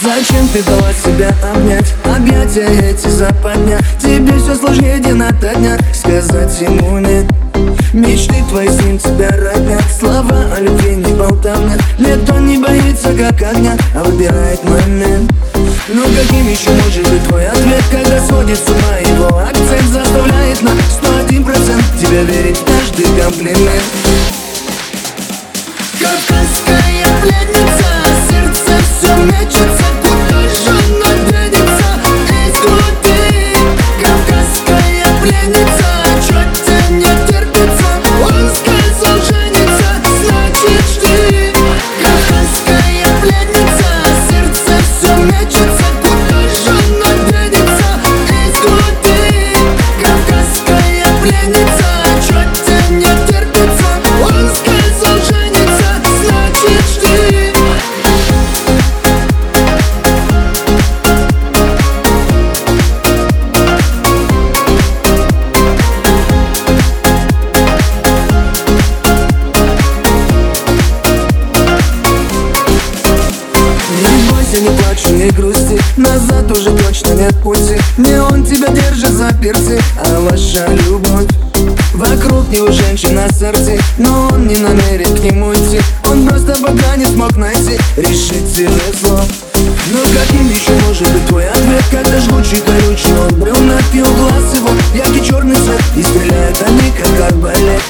Зачем ты дала себя обнять? Объятия эти западня. Тебе все сложнее день ото дня. Сказать ему нет. Мечты твои с ним тебя роднят Слова о любви не болтовня Нет, он не боится как огня А выбирает момент. Ну каким еще может быть твой ответ Когда сводит с ума его? Акцент Заставляет на 101% Тебя верить в каждый комплимент Назад уже точно нет пути. Не он тебя держит за перцы А ваша любовь. Вокруг него женщина сердце Но он не намерен к нему идти. Он просто пока не смог найти решительный слов Но каким еще может быть твой ответ Когда жгучий колючий он брел Напил глаз его яркий черный цвет И стреляет они как арбалет